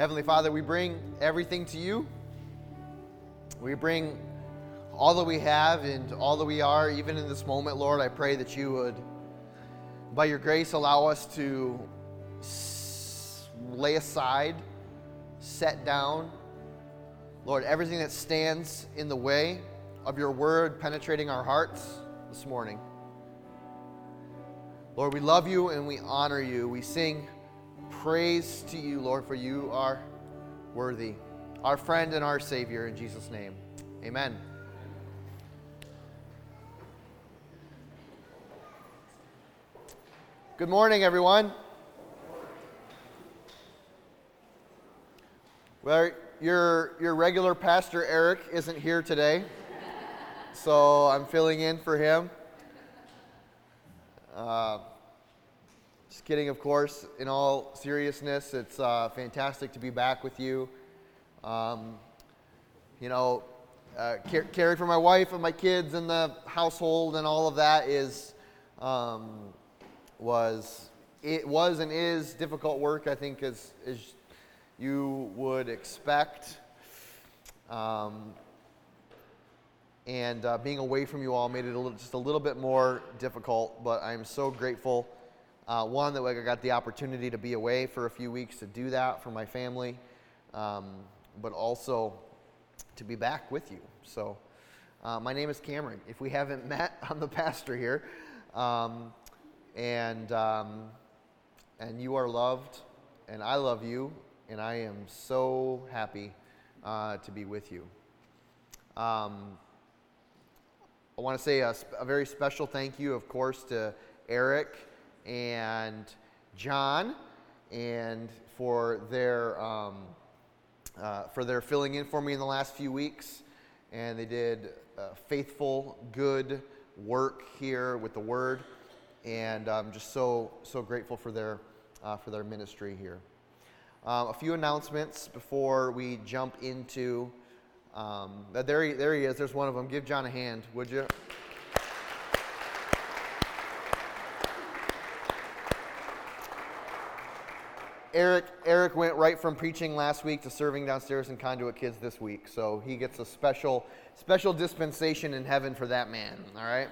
Heavenly Father, we bring everything to you. We bring all that we have and all that we are, even in this moment, Lord. I pray that you would, by your grace, allow us to lay aside, set down, Lord, everything that stands in the way of your word penetrating our hearts this morning. Lord, we love you and we honor you. We sing praise to you, Lord, for you are worthy. Our friend and our Savior, in Jesus' name. Amen. Good morning, everyone. Well, your, your regular pastor, Eric, isn't here today, so I'm filling in for him. Uh, kidding, of course. In all seriousness, it's uh, fantastic to be back with you. Um, you know, uh, care- caring for my wife and my kids and the household and all of that is um, was it was and is difficult work. I think as as you would expect. Um, and uh, being away from you all made it a little, just a little bit more difficult. But I'm so grateful. Uh, one that I got the opportunity to be away for a few weeks to do that for my family, um, but also to be back with you. So, uh, my name is Cameron. If we haven't met, I'm the pastor here, um, and um, and you are loved, and I love you, and I am so happy uh, to be with you. Um, I want to say a, a very special thank you, of course, to Eric and John, and for their um, uh, for their filling in for me in the last few weeks. And they did uh, faithful, good work here with the Word, and I'm just so so grateful for their uh, for their ministry here. Um, a few announcements before we jump into. Um, uh, there, he, there he is. There's one of them. Give John a hand, would you? Eric, Eric went right from preaching last week to serving downstairs in Conduit Kids this week, so he gets a special, special dispensation in heaven for that man. All right.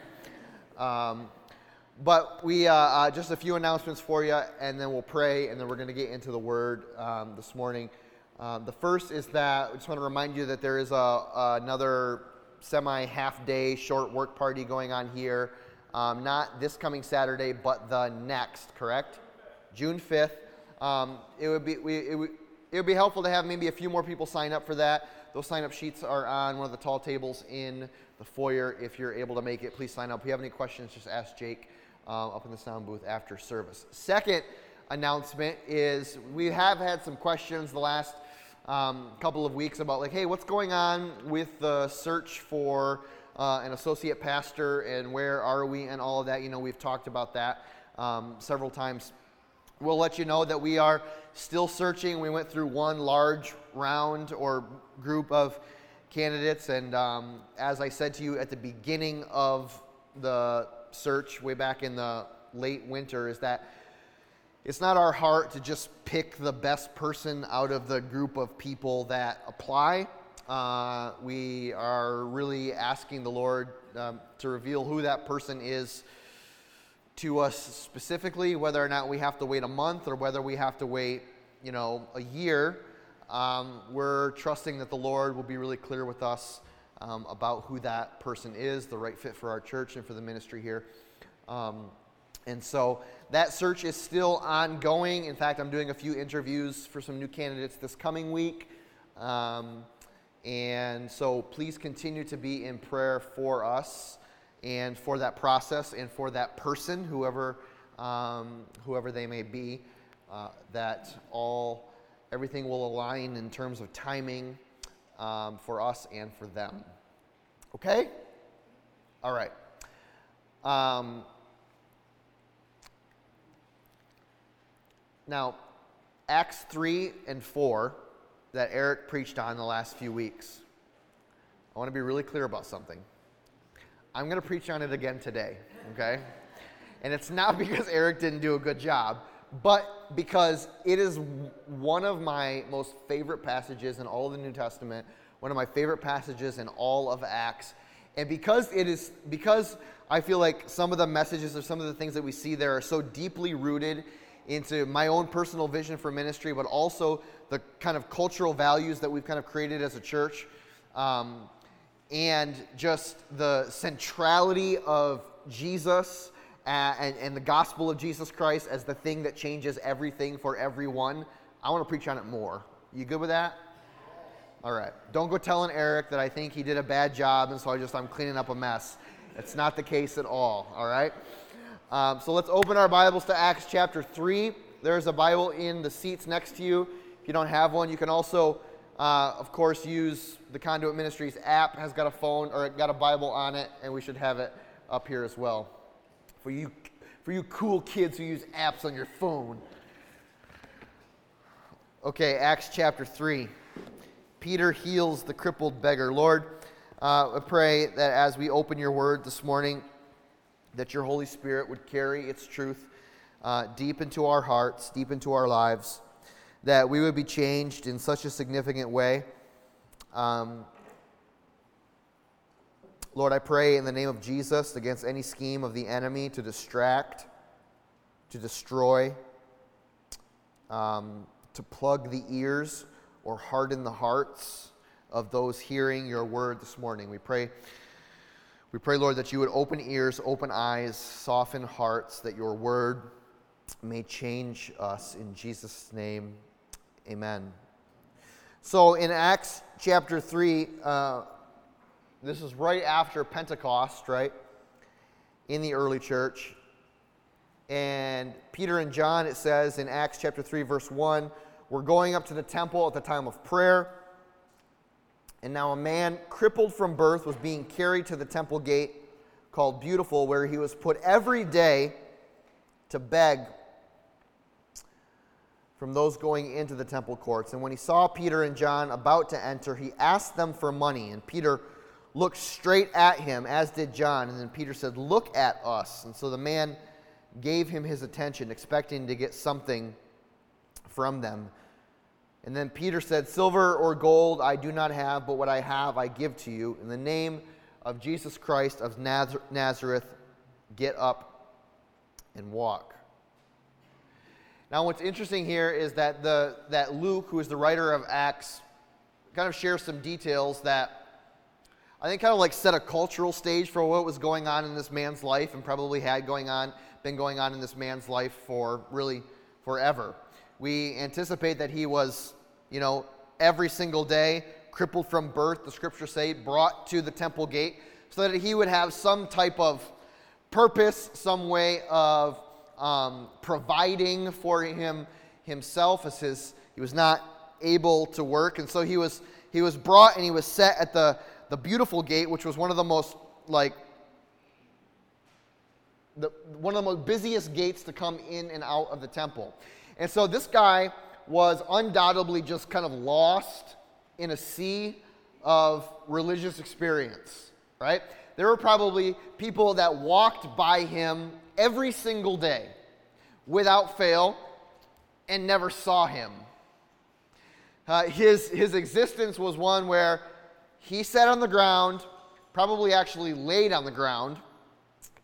Um, but we uh, uh, just a few announcements for you, and then we'll pray, and then we're going to get into the Word um, this morning. Um, the first is that I just want to remind you that there is a, another semi half day short work party going on here, um, not this coming Saturday, but the next. Correct? June fifth. Um, it would be we, it would, it would be helpful to have maybe a few more people sign up for that. Those sign up sheets are on one of the tall tables in the foyer. If you're able to make it, please sign up. If you have any questions, just ask Jake uh, up in the sound booth after service. Second announcement is we have had some questions the last um, couple of weeks about like, hey, what's going on with the search for uh, an associate pastor and where are we and all of that. You know, we've talked about that um, several times We'll let you know that we are still searching. We went through one large round or group of candidates, and um, as I said to you at the beginning of the search, way back in the late winter, is that it's not our heart to just pick the best person out of the group of people that apply. Uh, we are really asking the Lord um, to reveal who that person is to us specifically, whether or not we have to wait a month or whether we have to wait, you know, a year. Um, we're trusting that the Lord will be really clear with us um, about who that person is, the right fit for our church and for the ministry here. Um, and so that search is still ongoing. In fact, I'm doing a few interviews for some new candidates this coming week. Um, and so please continue to be in prayer for us and for that process and for that person, whoever, um, whoever they may be, uh, that all everything will align in terms of timing um, for us and for them. Okay? All right. Um, now, Acts 3 and 4 that Eric preached on the last few weeks. I want to be really clear about something. I'm going to preach on it again today, okay? And it's not because Eric didn't do a good job, but because it is one of my most favorite passages in all of the New Testament, one of my favorite passages in all of Acts. And because it is, because I feel like some of the messages or some of the things that we see there are so deeply rooted into my own personal vision for ministry, but also the kind of cultural values that we've kind of created as a church, um, and just the centrality of Jesus and, and the gospel of Jesus Christ as the thing that changes everything for everyone. I want to preach on it more. You good with that? All right. Don't go telling Eric that I think he did a bad job and so I just I'm cleaning up a mess. It's not the case at all. All right. Um, so let's open our Bibles to Acts chapter 3. There's a Bible in the seats next to you. If you don't have one, you can also, uh, of course, use the Conduit Ministries app. has got a phone or got a Bible on it, and we should have it up here as well. For you, for you cool kids who use apps on your phone. Okay, Acts chapter 3. Peter heals the crippled beggar. Lord, uh, I pray that as we open your word this morning, that your Holy Spirit would carry its truth uh, deep into our hearts, deep into our lives, that we would be changed in such a significant way. Um, Lord, I pray in the name of Jesus against any scheme of the enemy to distract, to destroy, um, to plug the ears or harden the hearts of those hearing your word this morning. We pray we pray, Lord, that you would open ears, open eyes, soften hearts, that your word may change us. In Jesus' name, amen. So in Acts chapter 3, uh, this is right after Pentecost, right? In the early church. And Peter and John, it says in Acts chapter 3, verse 1, were going up to the temple at the time of prayer. And now a man crippled from birth was being carried to the temple gate called Beautiful, where he was put every day to beg from those going into the temple courts. And when he saw Peter and John about to enter, he asked them for money. And Peter looked straight at him, as did John. And then Peter said, Look at us. And so the man gave him his attention, expecting to get something from them. And then Peter said, Silver or gold I do not have, but what I have I give to you. In the name of Jesus Christ of Nazareth, get up and walk. Now, what's interesting here is that, the, that Luke, who is the writer of Acts, kind of shares some details that I think kind of like set a cultural stage for what was going on in this man's life and probably had going on, been going on in this man's life for really forever. We anticipate that he was you know, every single day, crippled from birth, the scriptures say, brought to the temple gate, so that he would have some type of purpose, some way of um, providing for him himself, as his he was not able to work, and so he was he was brought and he was set at the the beautiful gate, which was one of the most like the, one of the most busiest gates to come in and out of the temple. And so this guy was undoubtedly just kind of lost in a sea of religious experience, right? There were probably people that walked by him every single day without fail and never saw him. Uh, his, his existence was one where he sat on the ground, probably actually laid on the ground,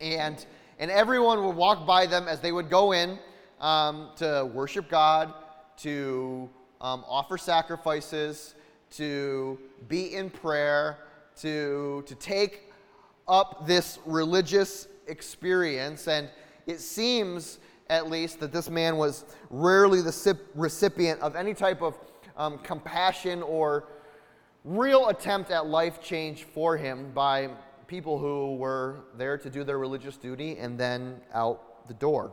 and, and everyone would walk by them as they would go in um, to worship God, to um, offer sacrifices, to be in prayer, to, to take up this religious experience. And it seems, at least, that this man was rarely the recipient of any type of um, compassion or real attempt at life change for him by people who were there to do their religious duty and then out the door.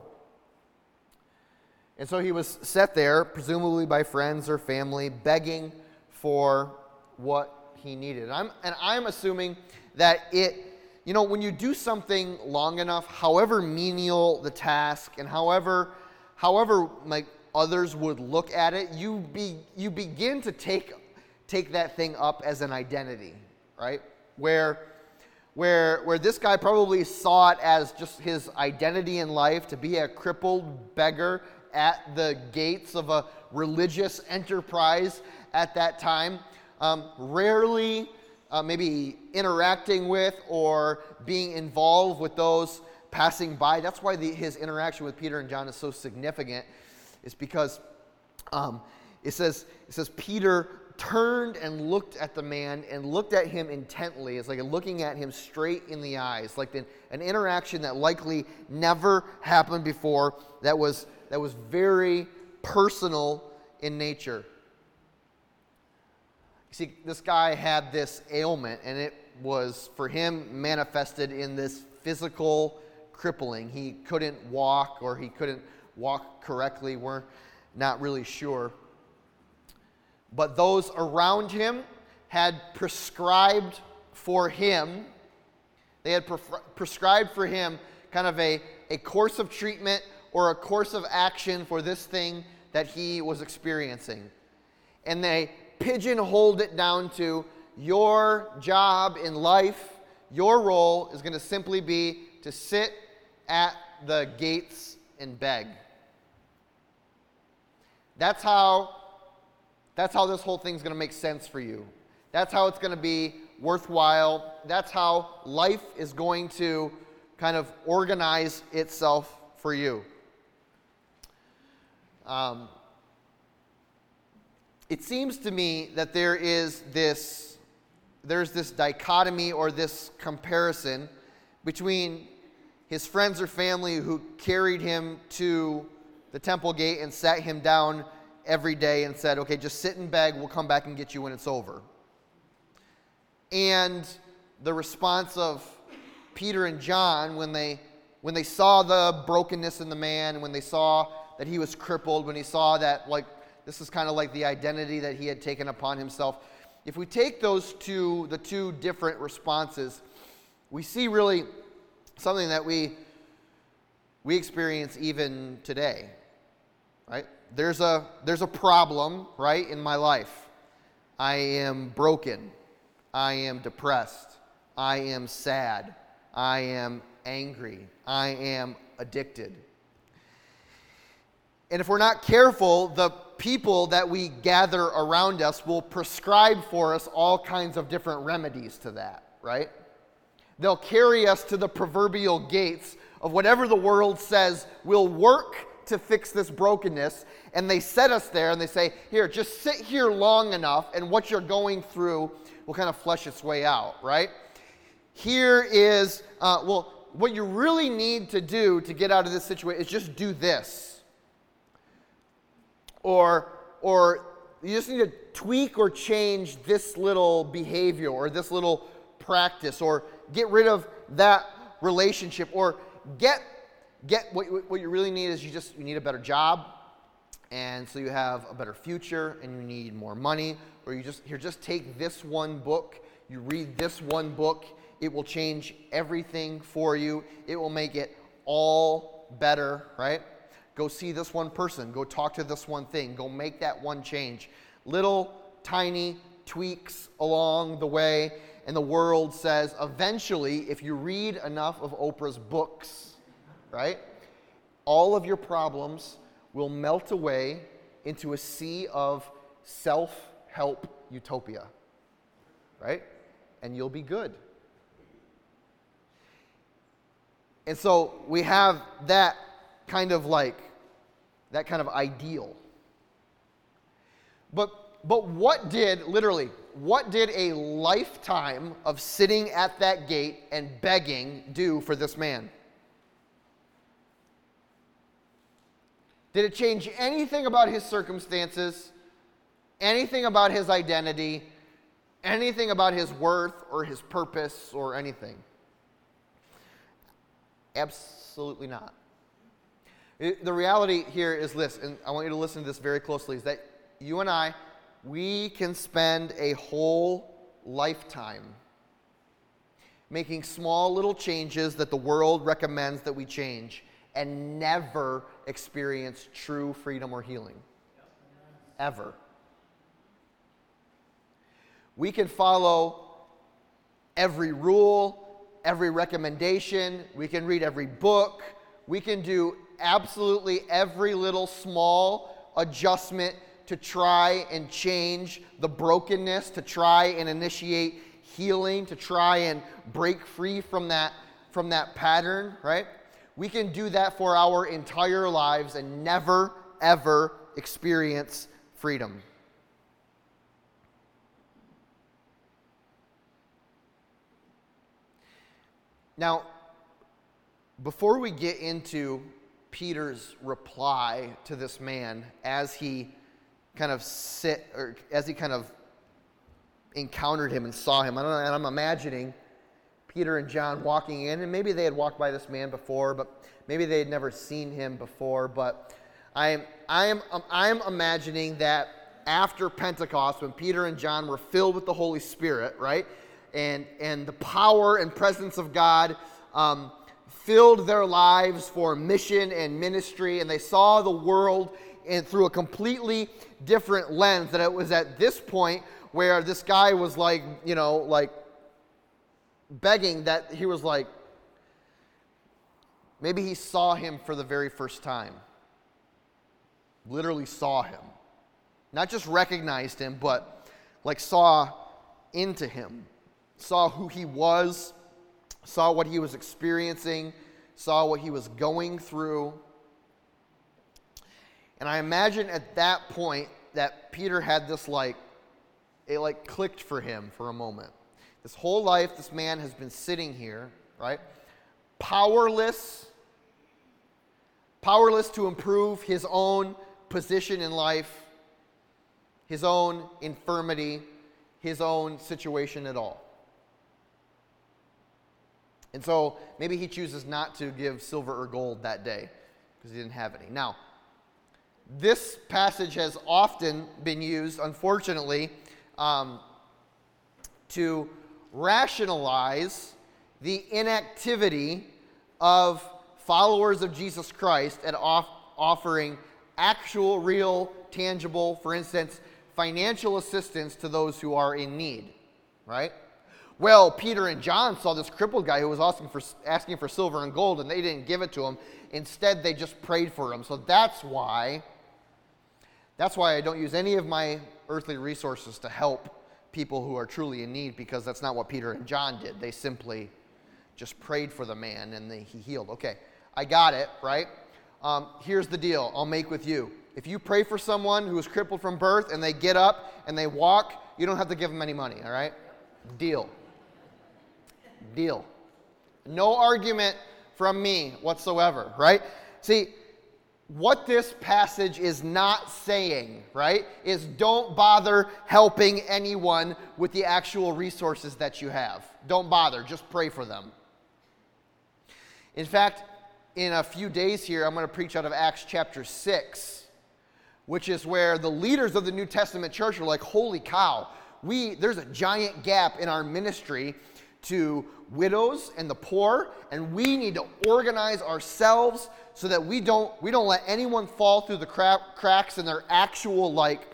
And so he was set there, presumably by friends or family, begging for what he needed. And I'm, and I'm assuming that it, you know, when you do something long enough, however menial the task and however, however like others would look at it, you, be, you begin to take, take that thing up as an identity, right? Where, where, where this guy probably saw it as just his identity in life to be a crippled beggar at the gates of a religious enterprise at that time, um, rarely uh, maybe interacting with or being involved with those passing by. That's why the, his interaction with Peter and John is so significant, is because um, it, says, it says Peter turned and looked at the man and looked at him intently. It's like looking at him straight in the eyes, like an, an interaction that likely never happened before, that was, that was very personal in nature. See, this guy had this ailment, and it was for him manifested in this physical crippling. He couldn't walk, or he couldn't walk correctly. We're not really sure. But those around him had prescribed for him, they had pre- prescribed for him kind of a, a course of treatment or a course of action for this thing that he was experiencing. And they pigeonholed it down to your job in life, your role is going to simply be to sit at the gates and beg. That's how that's how this whole thing's going to make sense for you. That's how it's going to be worthwhile. That's how life is going to kind of organize itself for you. Um, it seems to me that there is this there's this dichotomy or this comparison between his friends or family who carried him to the temple gate and sat him down every day and said, okay, just sit and beg, we'll come back and get you when it's over. And the response of Peter and John when they when they saw the brokenness in the man, when they saw that he was crippled, when he saw that like this is kind of like the identity that he had taken upon himself. If we take those two, the two different responses, we see really something that we, we experience even today. Right? There's a, there's a problem, right, in my life. I am broken. I am depressed. I am sad. I am angry. I am addicted. And if we're not careful, the people that we gather around us will prescribe for us all kinds of different remedies to that, right? They'll carry us to the proverbial gates of whatever the world says will work to fix this brokenness. And they set us there and they say, Here, just sit here long enough, and what you're going through will kind of flush its way out, right? Here is, uh, well, what you really need to do to get out of this situation is just do this or, or you just need to tweak or change this little behavior or this little practice or get rid of that relationship or get get what, what you really need is you just you need a better job. And so you have a better future and you need more money or you just here just take this one book. You read this one book. It will change everything for you. It will make it all better right Go see this one person. Go talk to this one thing. Go make that one change. Little tiny tweaks along the way. And the world says eventually, if you read enough of Oprah's books, right, all of your problems will melt away into a sea of self help utopia, right? And you'll be good. And so we have that kind of like that kind of ideal. But but what did literally what did a lifetime of sitting at that gate and begging do for this man? Did it change anything about his circumstances? Anything about his identity? Anything about his worth or his purpose or anything? Absolutely not. It, the reality here is this, and I want you to listen to this very closely, is that you and I, we can spend a whole lifetime making small little changes that the world recommends that we change and never experience true freedom or healing. Ever. We can follow every rule, every recommendation, we can read every book, we can do absolutely every little small adjustment to try and change the brokenness, to try and initiate healing, to try and break free from that, from that pattern, right? We can do that for our entire lives and never, ever experience freedom. Now, before we get into Peter's reply to this man as he kind of sit or as he kind of encountered him and saw him, I don't know, and I'm imagining Peter and John walking in, and maybe they had walked by this man before, but maybe they had never seen him before. But I am, I am, I am imagining that after Pentecost, when Peter and John were filled with the Holy Spirit, right, and and the power and presence of God um, filled their lives for mission and ministry, and they saw the world in, through a completely different lens. That it was at this point where this guy was like, you know, like begging that he was like, maybe he saw him for the very first time. Literally saw him. Not just recognized him, but like saw into him, saw who he was, saw what he was experiencing, saw what he was going through. And I imagine at that point that Peter had this like, it like clicked for him for a moment. This whole life, this man has been sitting here, right? Powerless, powerless to improve his own position in life, his own infirmity, his own situation at all. And so maybe he chooses not to give silver or gold that day because he didn't have any. Now, this passage has often been used, unfortunately, um, to rationalize the inactivity of followers of Jesus Christ at off- offering actual, real, tangible, for instance, financial assistance to those who are in need, right? Well, Peter and John saw this crippled guy who was asking for, asking for silver and gold, and they didn't give it to him. Instead, they just prayed for him. So that's why, that's why I don't use any of my earthly resources to help people who are truly in need because that's not what Peter and John did. They simply just prayed for the man and they, he healed. Okay, I got it, right? Um, here's the deal I'll make with you. If you pray for someone who is crippled from birth and they get up and they walk, you don't have to give them any money, all right? Deal. Deal. No argument from me whatsoever, right? See, what this passage is not saying, right, is don't bother helping anyone with the actual resources that you have. Don't bother, just pray for them. In fact, in a few days here, I'm going to preach out of Acts chapter 6, which is where the leaders of the New Testament church are like, holy cow, we, there's a giant gap in our ministry to widows and the poor, and we need to organize ourselves so that we don't we don't let anyone fall through the cra- cracks in their actual like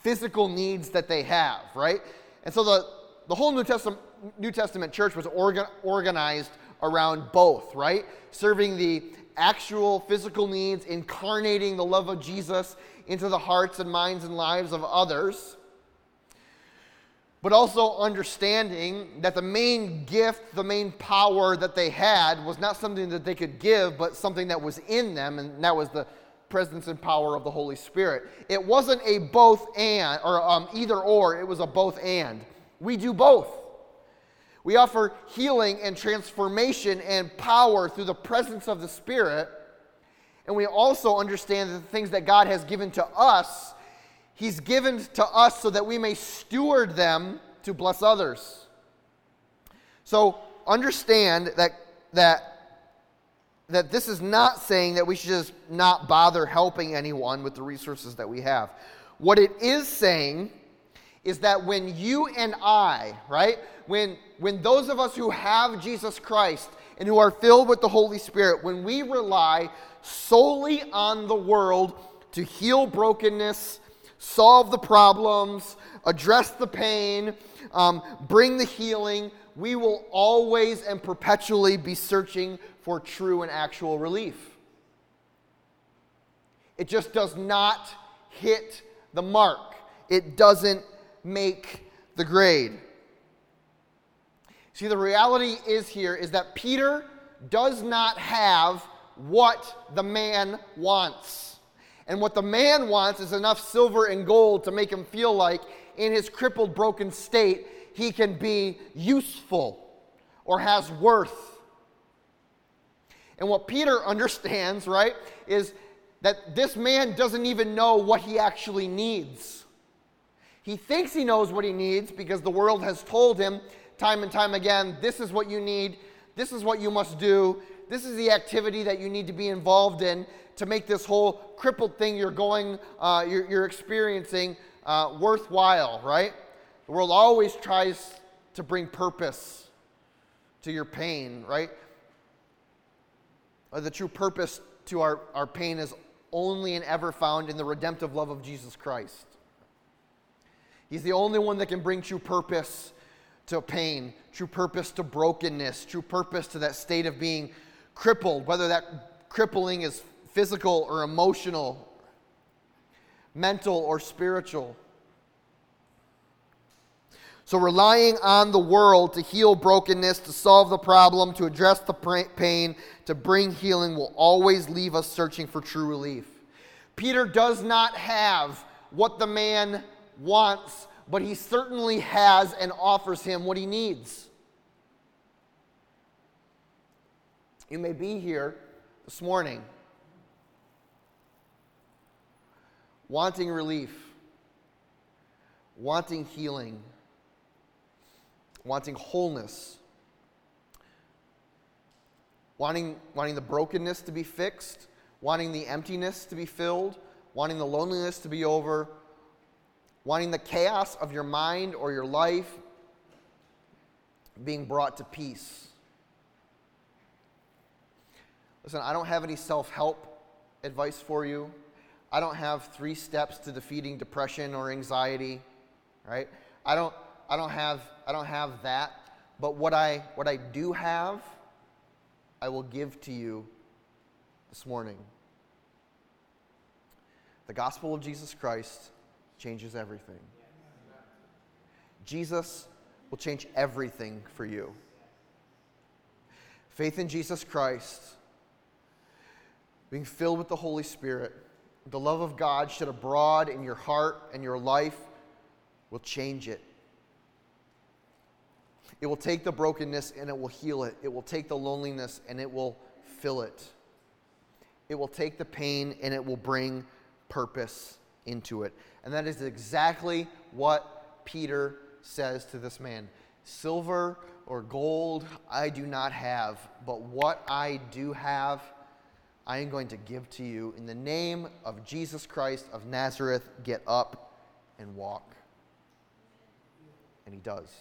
physical needs that they have, right? And so the the whole New Testament New Testament church was organ, organized around both, right? Serving the actual physical needs, incarnating the love of Jesus into the hearts and minds and lives of others but also understanding that the main gift, the main power that they had was not something that they could give, but something that was in them, and that was the presence and power of the Holy Spirit. It wasn't a both and, or um, either or, it was a both and. We do both. We offer healing and transformation and power through the presence of the Spirit. And we also understand that the things that God has given to us He's given to us so that we may steward them to bless others. So understand that, that, that this is not saying that we should just not bother helping anyone with the resources that we have. What it is saying is that when you and I, right, when, when those of us who have Jesus Christ and who are filled with the Holy Spirit, when we rely solely on the world to heal brokenness, solve the problems, address the pain, um, bring the healing, we will always and perpetually be searching for true and actual relief. It just does not hit the mark, it doesn't make the grade. See, the reality is here is that Peter does not have what the man wants. And what the man wants is enough silver and gold to make him feel like, in his crippled, broken state, he can be useful or has worth. And what Peter understands, right, is that this man doesn't even know what he actually needs. He thinks he knows what he needs because the world has told him time and time again this is what you need, this is what you must do, this is the activity that you need to be involved in to make this whole crippled thing you're going, uh, you're, you're, experiencing uh, worthwhile, right? The world always tries to bring purpose to your pain, right? Or the true purpose to our, our pain is only and ever found in the redemptive love of Jesus Christ. He's the only one that can bring true purpose to pain, true purpose to brokenness, true purpose to that state of being crippled, whether that crippling is physical or emotional, mental or spiritual. So, relying on the world to heal brokenness, to solve the problem, to address the pain, to bring healing will always leave us searching for true relief. Peter does not have what the man wants, but he certainly has and offers him what he needs. You may be here this morning wanting relief, wanting healing. Wanting wholeness, wanting, wanting the brokenness to be fixed, wanting the emptiness to be filled, wanting the loneliness to be over, wanting the chaos of your mind or your life being brought to peace. Listen, I don't have any self help advice for you. I don't have three steps to defeating depression or anxiety, right? I don't, I don't have I don't have that, but what I what I do have I will give to you this morning. The gospel of Jesus Christ changes everything. Jesus will change everything for you. Faith in Jesus Christ, being filled with the Holy Spirit, the love of God shed abroad in your heart and your life will change it. It will take the brokenness and it will heal it. It will take the loneliness and it will fill it. It will take the pain and it will bring purpose into it. And that is exactly what Peter says to this man Silver or gold I do not have, but what I do have, I am going to give to you. In the name of Jesus Christ of Nazareth, get up and walk. And he does.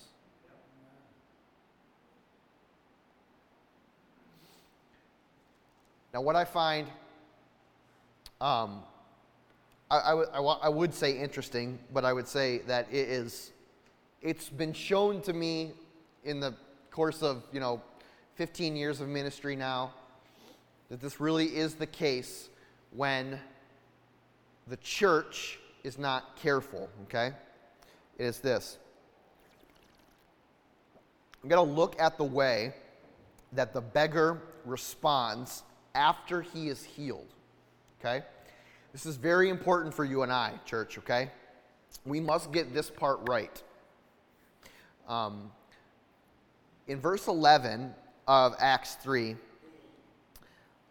Now, what I find, um, I, I, w- I, w- I would say interesting, but I would say that it is, it's been shown to me in the course of, you know, 15 years of ministry now, that this really is the case when the church is not careful, okay? It is this. I'm going to look at the way that the beggar responds after he is healed. Okay? This is very important for you and I, church, okay? We must get this part right. Um, in verse 11 of Acts 3,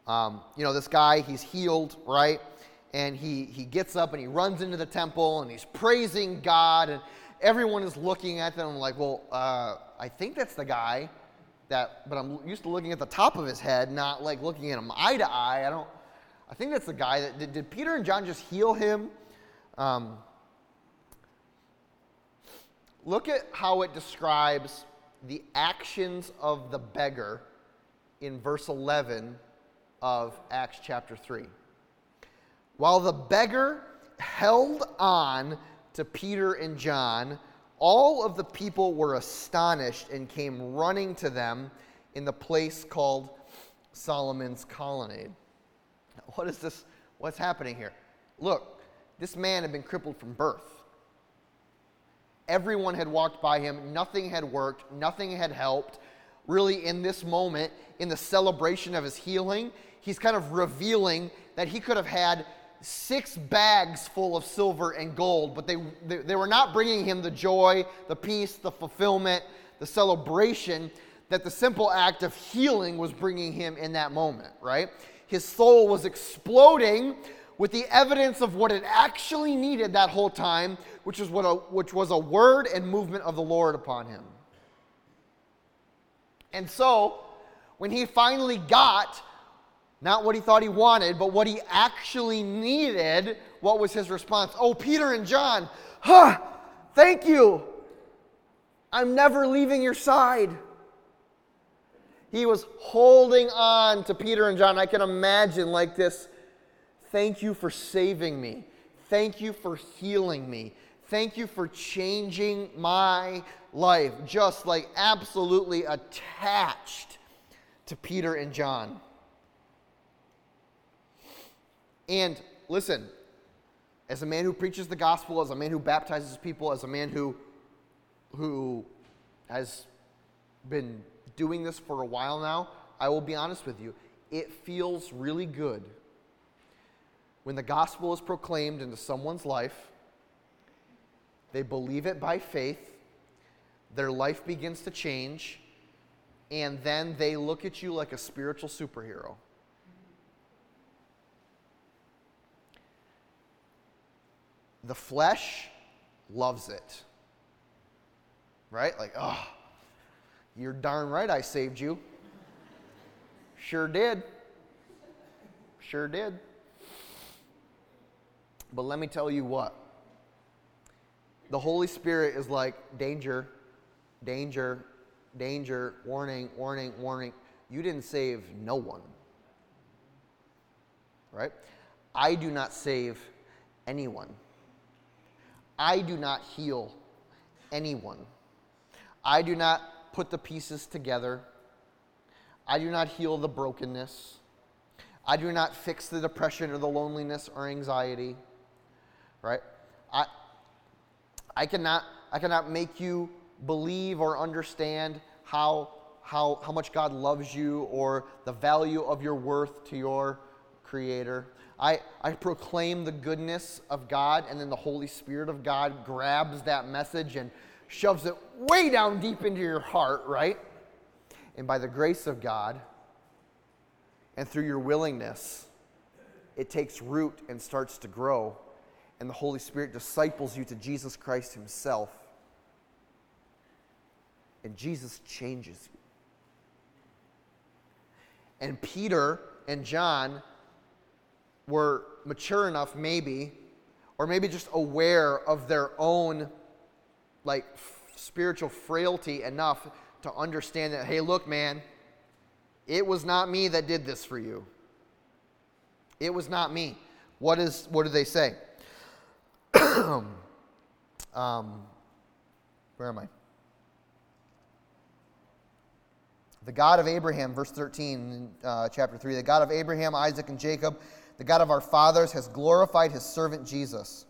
um, you know, this guy, he's healed, right? And he, he gets up and he runs into the temple and he's praising God, and everyone is looking at them like, well, uh, I think that's the guy that, but I'm used to looking at the top of his head, not like looking at him eye to eye. I don't, I think that's the guy that, did, did Peter and John just heal him? Um, look at how it describes the actions of the beggar in verse 11 of Acts chapter 3. While the beggar held on to Peter and John, all of the people were astonished and came running to them in the place called Solomon's colonnade. What is this? What's happening here? Look, this man had been crippled from birth. Everyone had walked by him, nothing had worked, nothing had helped. Really, in this moment, in the celebration of his healing, he's kind of revealing that he could have had six bags full of silver and gold, but they, they, they, were not bringing him the joy, the peace, the fulfillment, the celebration that the simple act of healing was bringing him in that moment, right? His soul was exploding with the evidence of what it actually needed that whole time, which was, what a, which was a word and movement of the Lord upon him. And so, when he finally got not what he thought he wanted, but what he actually needed, what was his response? Oh, Peter and John, huh, thank you. I'm never leaving your side. He was holding on to Peter and John. I can imagine like this Thank you for saving me. Thank you for healing me. Thank you for changing my life. Just like absolutely attached to Peter and John. And listen, as a man who preaches the gospel, as a man who baptizes people, as a man who, who has been doing this for a while now, I will be honest with you, it feels really good when the gospel is proclaimed into someone's life, they believe it by faith, their life begins to change, and then they look at you like a spiritual superhero. The flesh loves it. Right? Like, oh, you're darn right I saved you. Sure did. Sure did. But let me tell you what the Holy Spirit is like danger, danger, danger, warning, warning, warning. You didn't save no one. Right? I do not save anyone. I do not heal anyone. I do not put the pieces together. I do not heal the brokenness. I do not fix the depression or the loneliness or anxiety. Right? I, I, cannot, I cannot make you believe or understand how, how, how much God loves you or the value of your worth to your Creator. I, I proclaim the goodness of God, and then the Holy Spirit of God grabs that message and shoves it way down deep into your heart, right? And by the grace of God and through your willingness, it takes root and starts to grow, and the Holy Spirit disciples you to Jesus Christ Himself. And Jesus changes you. And Peter and John were mature enough, maybe, or maybe just aware of their own like spiritual frailty enough to understand that, hey, look, man, it was not me that did this for you. It was not me. What is what do they say? um, where am I? The God of Abraham, verse 13, uh, chapter 3, the God of Abraham, Isaac, and Jacob, the God of our fathers, has glorified his servant Jesus.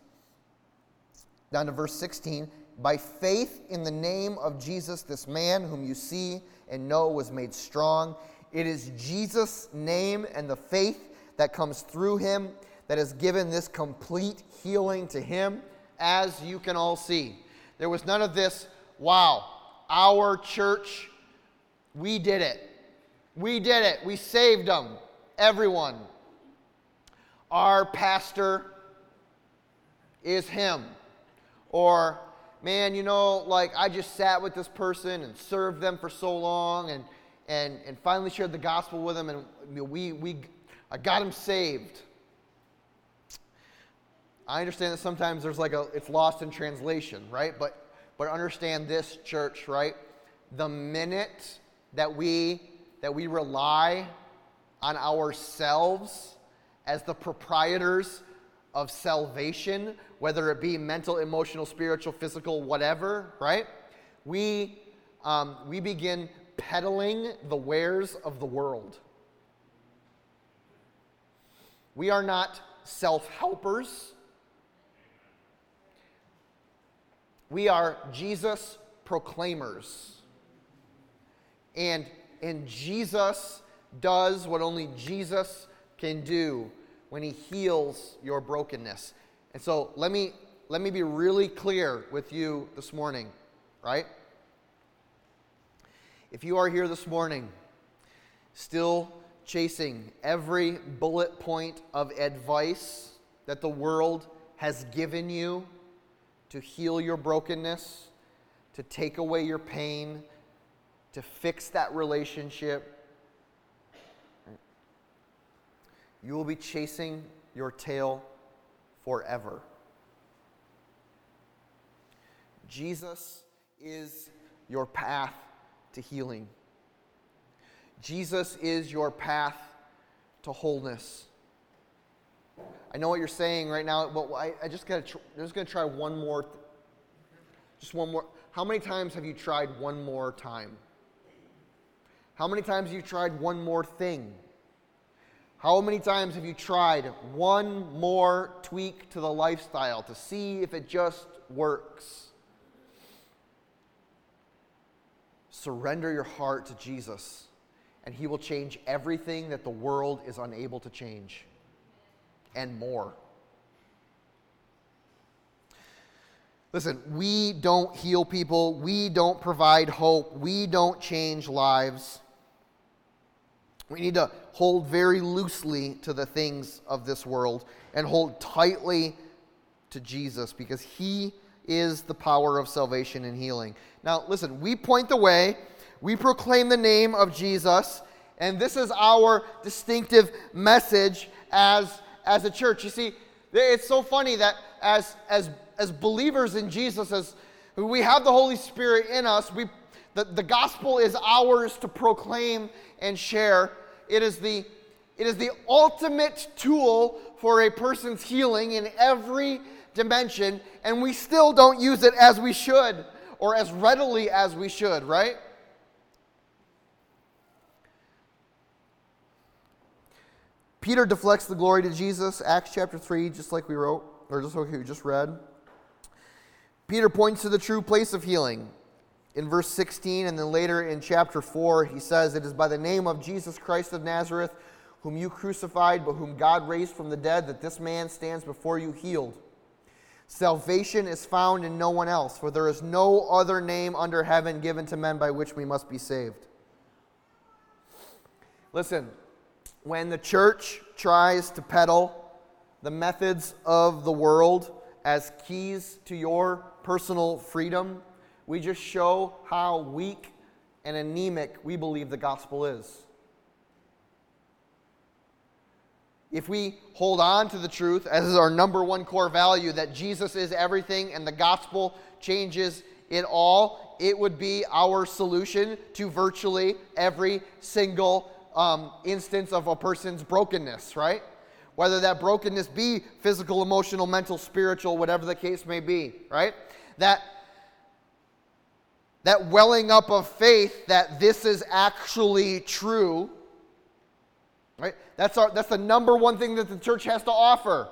Down to verse 16, by faith in the name of Jesus, this man whom you see and know was made strong. It is Jesus' name and the faith that comes through him that has given this complete healing to him, as you can all see. There was none of this, wow, our church, we did it. We did it. We saved them. Everyone. Our pastor is him. Or man, you know, like I just sat with this person and served them for so long and, and, and finally shared the gospel with them and we, we, I got him saved. I understand that sometimes there's like a, it's lost in translation, right? But, but understand this, church, right? The minute that we, that we rely on ourselves as the proprietors of salvation, whether it be mental, emotional, spiritual, physical, whatever, right? We, um, we begin peddling the wares of the world. We are not self helpers. We are Jesus proclaimers. And, and Jesus does what only Jesus can do when he heals your brokenness. And so let me, let me be really clear with you this morning, right? If you are here this morning still chasing every bullet point of advice that the world has given you to heal your brokenness, to take away your pain, to fix that relationship, you will be chasing your tail forever. Jesus is your path to healing. Jesus is your path to wholeness. I know what you're saying right now, but I, I just gotta tr- I'm just gonna try one more. Th- just one more. How many times have you tried one more time? How many times have you tried one more thing? How many times have you tried one more tweak to the lifestyle to see if it just works? Surrender your heart to Jesus, and He will change everything that the world is unable to change and more. Listen, we don't heal people, we don't provide hope, we don't change lives. We need to hold very loosely to the things of this world and hold tightly to Jesus because He is the power of salvation and healing. Now, listen, we point the way, we proclaim the name of Jesus, and this is our distinctive message as, as a church. You see, it's so funny that as, as, as believers in Jesus, as we have the Holy Spirit in us, we, the, the gospel is ours to proclaim and share. It is the it is the ultimate tool for a person's healing in every dimension, and we still don't use it as we should or as readily as we should, right? Peter deflects the glory to Jesus, Acts chapter 3, just like we wrote, or just like we just read. Peter points to the true place of healing in verse 16, and then later in chapter 4, he says, It is by the name of Jesus Christ of Nazareth, whom you crucified, but whom God raised from the dead, that this man stands before you healed. Salvation is found in no one else, for there is no other name under heaven given to men by which we must be saved. Listen, when the church tries to peddle the methods of the world as keys to your personal freedom, we just show how weak and anemic we believe the gospel is. If we hold on to the truth as is our number one core value that Jesus is everything and the gospel changes it all, it would be our solution to virtually every single um, instance of a person's brokenness, right? Whether that brokenness be physical, emotional, mental, spiritual, whatever the case may be, right? That that welling up of faith that this is actually true. Right? That's, our, that's the number one thing that the church has to offer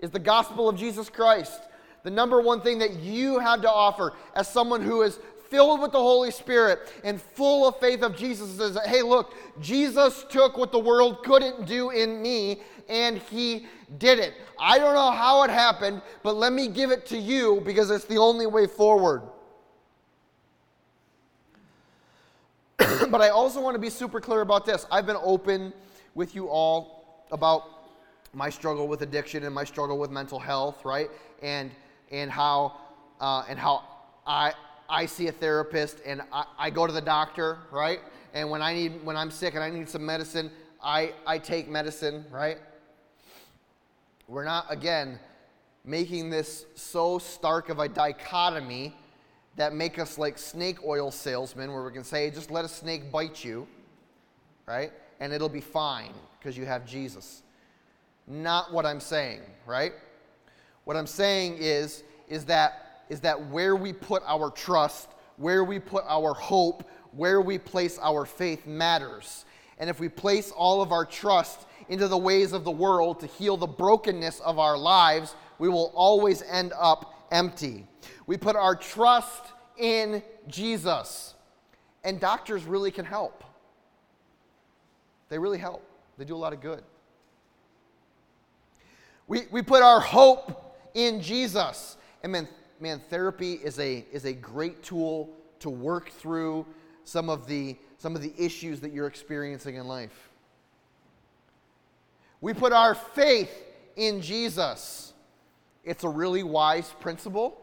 is the gospel of Jesus Christ. The number one thing that you have to offer as someone who is filled with the Holy Spirit and full of faith of Jesus is that, hey, look, Jesus took what the world couldn't do in me and he did it. I don't know how it happened, but let me give it to you because it's the only way forward. but I also want to be super clear about this. I've been open with you all about my struggle with addiction and my struggle with mental health, right? And and how uh, and how I I see a therapist and I, I go to the doctor, right? And when I need when I'm sick and I need some medicine, I I take medicine, right? We're not again making this so stark of a dichotomy that make us like snake oil salesmen, where we can say, just let a snake bite you, right? And it'll be fine because you have Jesus. Not what I'm saying, right? What I'm saying is, is that, is that where we put our trust, where we put our hope, where we place our faith matters. And if we place all of our trust into the ways of the world to heal the brokenness of our lives, we will always end up empty. We put our trust in Jesus. And doctors really can help. They really help, they do a lot of good. We, we put our hope in Jesus. And man, man, therapy is a, is a great tool to work through some of, the, some of the issues that you're experiencing in life. We put our faith in Jesus. It's a really wise principle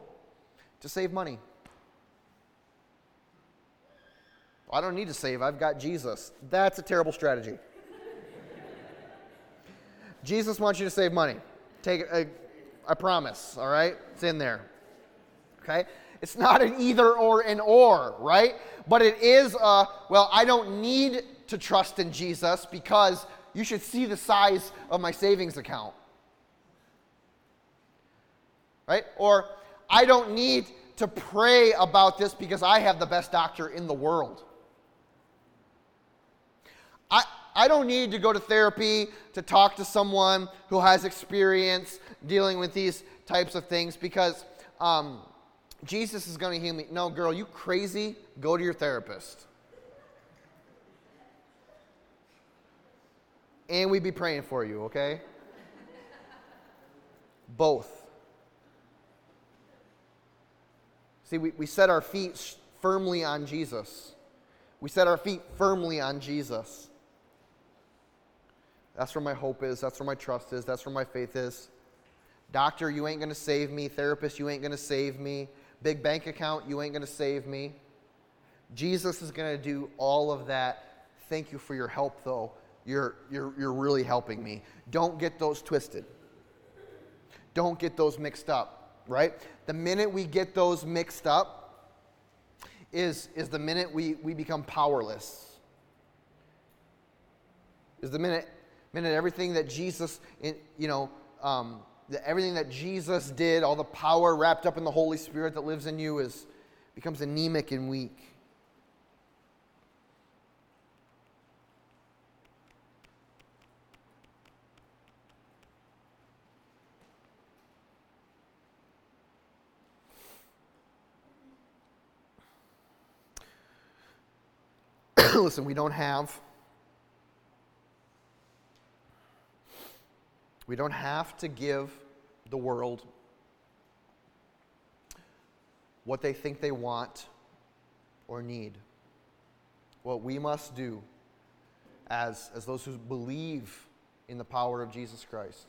to save money. I don't need to save, I've got Jesus. That's a terrible strategy. Jesus wants you to save money. Take it, I promise, all right? It's in there. Okay? It's not an either or an or, right? But it is a, well, I don't need to trust in Jesus because you should see the size of my savings account. Right? Or I don't need to pray about this because I have the best doctor in the world. I, I don't need to go to therapy to talk to someone who has experience dealing with these types of things because um, Jesus is going to heal me. No, girl, you crazy? Go to your therapist. And we'd be praying for you, okay? Both. See, we, we set our feet firmly on Jesus. We set our feet firmly on Jesus. That's where my hope is. That's where my trust is. That's where my faith is. Doctor, you ain't going to save me. Therapist, you ain't going to save me. Big bank account, you ain't going to save me. Jesus is going to do all of that. Thank you for your help, though. You're, you're, you're really helping me. Don't get those twisted. Don't get those mixed up, right? The minute we get those mixed up is, is the minute we, we become powerless. Is the minute minute everything that Jesus, you know, um, everything that Jesus did, all the power wrapped up in the Holy Spirit that lives in you, is becomes anemic and weak. Listen, we don't have We don't have to give the world what they think they want or need. What we must do as, as those who believe in the power of Jesus Christ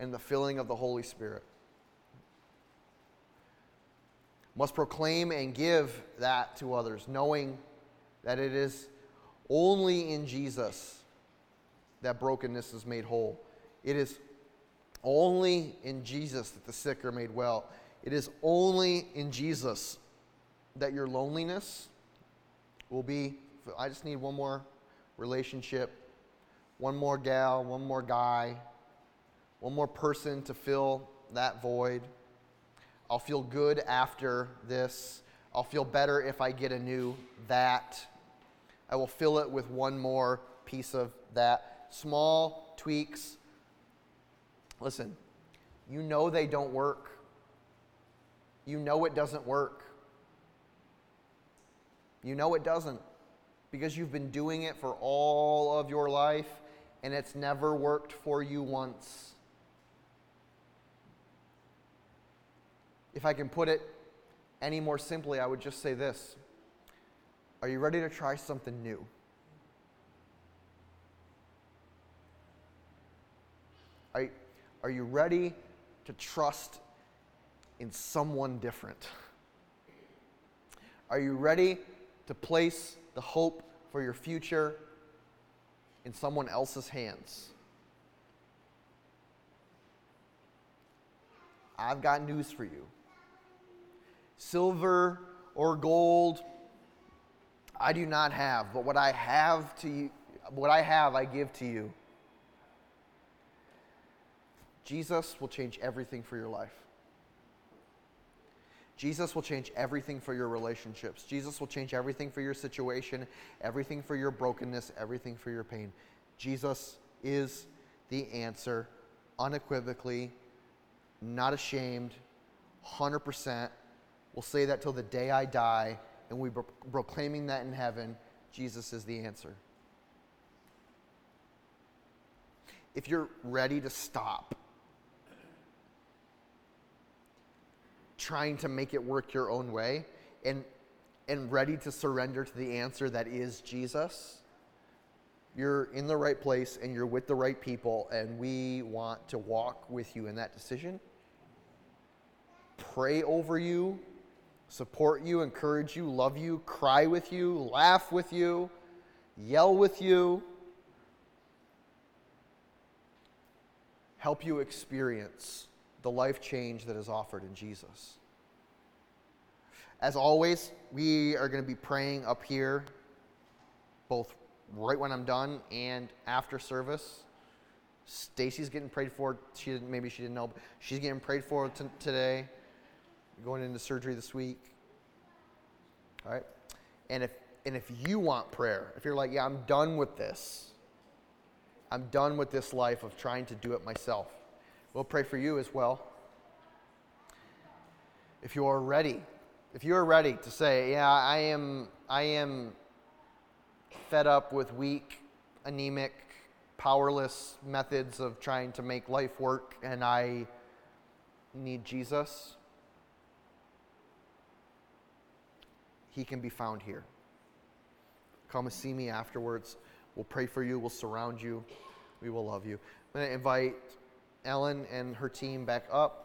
and the filling of the Holy Spirit must proclaim and give that to others, knowing that it is only in Jesus that brokenness is made whole. It is only in Jesus that the sick are made well. It is only in Jesus that your loneliness will be. I just need one more relationship, one more gal, one more guy, one more person to fill that void. I'll feel good after this. I'll feel better if I get a new that. I will fill it with one more piece of that. Small tweaks Listen, you know they don't work. You know it doesn't work. You know it doesn't because you've been doing it for all of your life and it's never worked for you once. If I can put it any more simply, I would just say this Are you ready to try something new? Are, are you ready to trust in someone different? Are you ready to place the hope for your future in someone else's hands? I've got news for you. Silver or gold, I do not have, but what I have to you, what I have I give to you. Jesus will change everything for your life. Jesus will change everything for your relationships. Jesus will change everything for your situation, everything for your brokenness, everything for your pain. Jesus is the answer unequivocally, not ashamed, 100%. We'll say that till the day I die, and we are proclaiming that in heaven Jesus is the answer. If you're ready to stop trying to make it work your own way and, and ready to surrender to the answer that is Jesus, you're in the right place and you're with the right people, and we want to walk with you in that decision. Pray over you, support you, encourage you, love you, cry with you, laugh with you, yell with you, help you experience the life change that is offered in Jesus. As always, we are going to be praying up here, both right when I'm done and after service. Stacy's getting prayed for. She maybe she didn't know, but she's getting prayed for t- today. Going into surgery this week. All right, and if and if you want prayer, if you're like, yeah, I'm done with this. I'm done with this life of trying to do it myself. We'll pray for you as well. If you are ready, if you are ready to say, yeah, I am, I am fed up with weak, anemic, powerless methods of trying to make life work, and I need Jesus, He can be found here. Come and see me afterwards. We'll pray for you. We'll surround you. We will love you. I'm going to invite Ellen and her team back up.